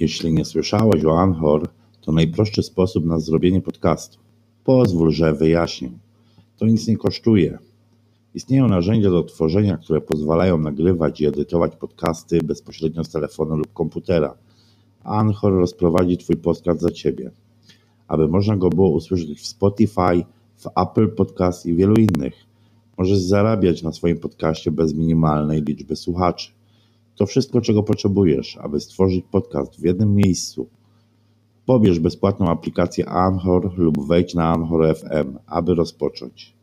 Jeśli nie słyszałeś o Anchor, to najprostszy sposób na zrobienie podcastu. Pozwól, że wyjaśnię. To nic nie kosztuje. Istnieją narzędzia do tworzenia, które pozwalają nagrywać i edytować podcasty bezpośrednio z telefonu lub komputera. Anchor rozprowadzi Twój podcast za Ciebie, aby można go było usłyszeć w Spotify, w Apple Podcast i wielu innych. Możesz zarabiać na swoim podcaście bez minimalnej liczby słuchaczy. To wszystko, czego potrzebujesz, aby stworzyć podcast w jednym miejscu. Pobierz bezpłatną aplikację Anchor lub wejdź na Anchor FM, aby rozpocząć.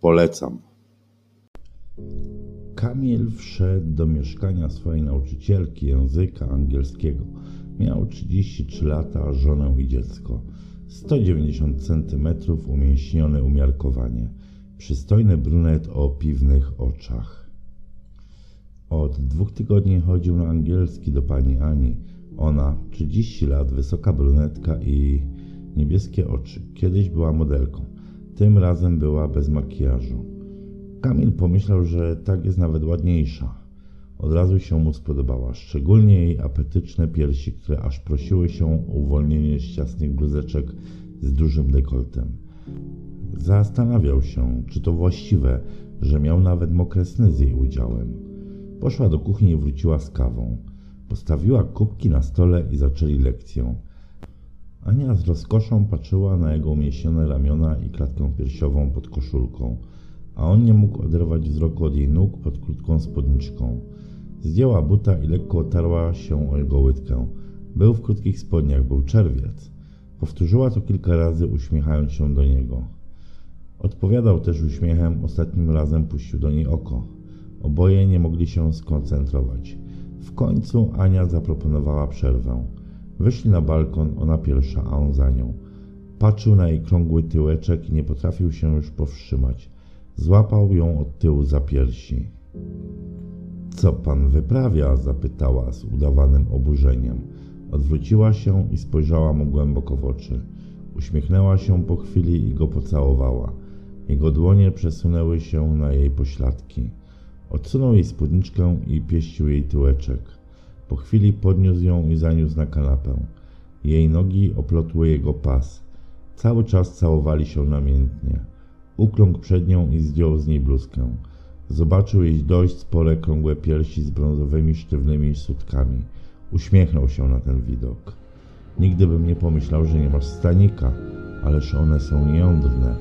Polecam. Kamil wszedł do mieszkania swojej nauczycielki języka angielskiego. Miał 33 lata, żonę i dziecko. 190 cm umięśnione umiarkowanie. Przystojny brunet o piwnych oczach. Od dwóch tygodni chodził na angielski do pani Ani. Ona, 30 lat, wysoka brunetka i niebieskie oczy. Kiedyś była modelką. Tym razem była bez makijażu. Kamil pomyślał, że tak jest nawet ładniejsza. Od razu się mu spodobała, szczególnie jej apetyczne piersi, które aż prosiły się o uwolnienie z ciasnych bluzeczek z dużym dekoltem. Zastanawiał się, czy to właściwe, że miał nawet mokre sny z jej udziałem. Poszła do kuchni i wróciła z kawą. Postawiła kubki na stole i zaczęli lekcję. Ania z rozkoszą patrzyła na jego umięśnione ramiona i klatkę piersiową pod koszulką, a on nie mógł oderwać wzroku od jej nóg pod krótką spódniczką. Zdjęła buta i lekko otarła się o jego łydkę. Był w krótkich spodniach, był czerwiec. Powtórzyła to kilka razy, uśmiechając się do niego. Odpowiadał też uśmiechem, ostatnim razem puścił do niej oko. Oboje nie mogli się skoncentrować. W końcu Ania zaproponowała przerwę. Wyszli na balkon, ona pierwsza, a on za nią. Patrzył na jej krągły tyłeczek i nie potrafił się już powstrzymać. Złapał ją od tyłu za piersi. Co pan wyprawia? zapytała z udawanym oburzeniem. Odwróciła się i spojrzała mu głęboko w oczy. Uśmiechnęła się po chwili i go pocałowała. Jego dłonie przesunęły się na jej pośladki. Odsunął jej spódniczkę i pieścił jej tyłeczek. Po chwili podniósł ją i zaniósł na kanapę. Jej nogi oplotły jego pas. Cały czas całowali się namiętnie. Ukląkł przed nią i zdjął z niej bluzkę. Zobaczył jej dość spore, krągłe piersi z brązowymi, sztywnymi sutkami. Uśmiechnął się na ten widok. Nigdy bym nie pomyślał, że nie masz stanika, ależ one są jądrne.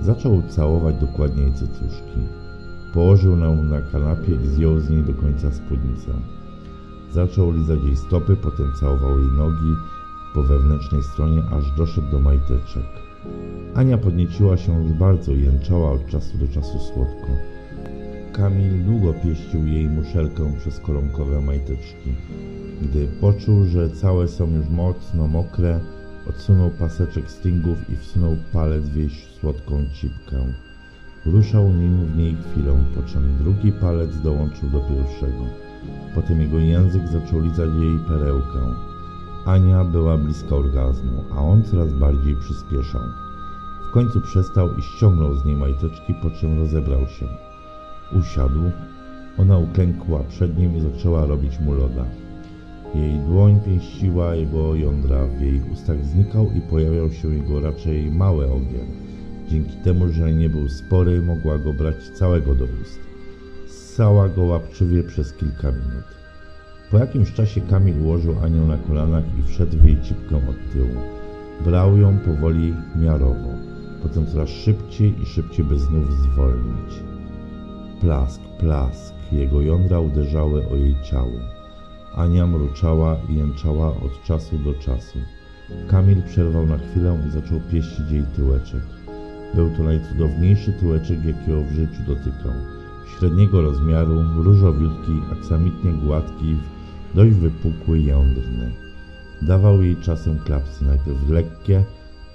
Zaczął całować dokładnie jej cycuszki. Położył ją na kanapie i zdjął z niej do końca spódnicę. Zaczął lizać jej stopy, potem całował jej nogi po wewnętrznej stronie, aż doszedł do majteczek. Ania podnieciła się już bardzo i jęczała od czasu do czasu słodko. Kamil długo pieścił jej muszelkę przez koronkowe majteczki. Gdy poczuł, że całe są już mocno mokre, odsunął paseczek stringów i wsunął palec w jej słodką cipkę. Ruszał nim w niej chwilę, po czym drugi palec dołączył do pierwszego. Potem jego język zaczął lizać jej perełkę. Ania była bliska orgazmu, a on coraz bardziej przyspieszał. W końcu przestał i ściągnął z niej majteczki, po czym rozebrał się. Usiadł. Ona uklękła przed nim i zaczęła robić mu loda. Jej dłoń pieściła jego jądra, w jej ustach znikał i pojawiał się jego raczej mały ogień. Dzięki temu, że nie był spory, mogła go brać całego do ust. Ssała go łapczywie przez kilka minut. Po jakimś czasie Kamil ułożył Anię na kolanach i wszedł w jej cipkę od tyłu. Brał ją powoli miarowo, potem coraz szybciej i szybciej, by znów zwolnić. Plask, plask, jego jądra uderzały o jej ciało. Ania mruczała i jęczała od czasu do czasu. Kamil przerwał na chwilę i zaczął pieścić jej tyłeczek. Był to najcudowniejszy tyłeczek, jakiego w życiu dotykał. Średniego rozmiaru, różowiutki, aksamitnie gładki, dość wypukły i jądrny. Dawał jej czasem klapsy, najpierw lekkie,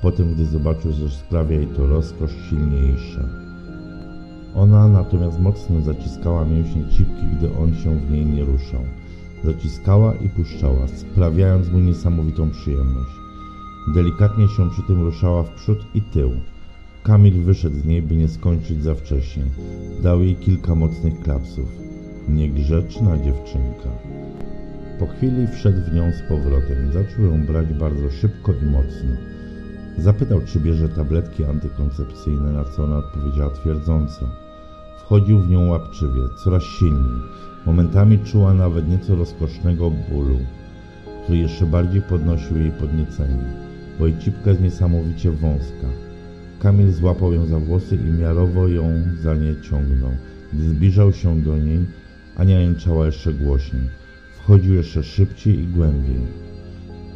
potem gdy zobaczył, że sprawia jej to rozkosz silniejsze. Ona natomiast mocno zaciskała mięśnie cipki, gdy on się w niej nie ruszał. Zaciskała i puszczała, sprawiając mu niesamowitą przyjemność. Delikatnie się przy tym ruszała w przód i tył. Kamil wyszedł z niej, by nie skończyć za wcześnie. Dał jej kilka mocnych klapsów. Niegrzeczna dziewczynka. Po chwili wszedł w nią z powrotem. Zaczął ją brać bardzo szybko i mocno. Zapytał, czy bierze tabletki antykoncepcyjne, na co ona odpowiedziała twierdząco. Wchodził w nią łapczywie, coraz silniej. Momentami czuła nawet nieco rozkosznego bólu, który jeszcze bardziej podnosił jej podniecenie, bo jej cipka jest niesamowicie wąska. Kamil złapał ją za włosy i miarowo ją za nie ciągnął. Gdy zbliżał się do niej, Ania jęczała jeszcze głośniej. Wchodził jeszcze szybciej i głębiej.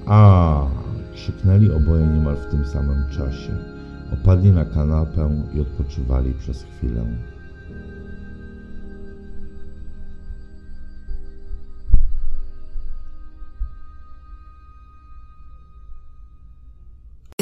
A! krzyknęli oboje niemal w tym samym czasie. Opadli na kanapę i odpoczywali przez chwilę.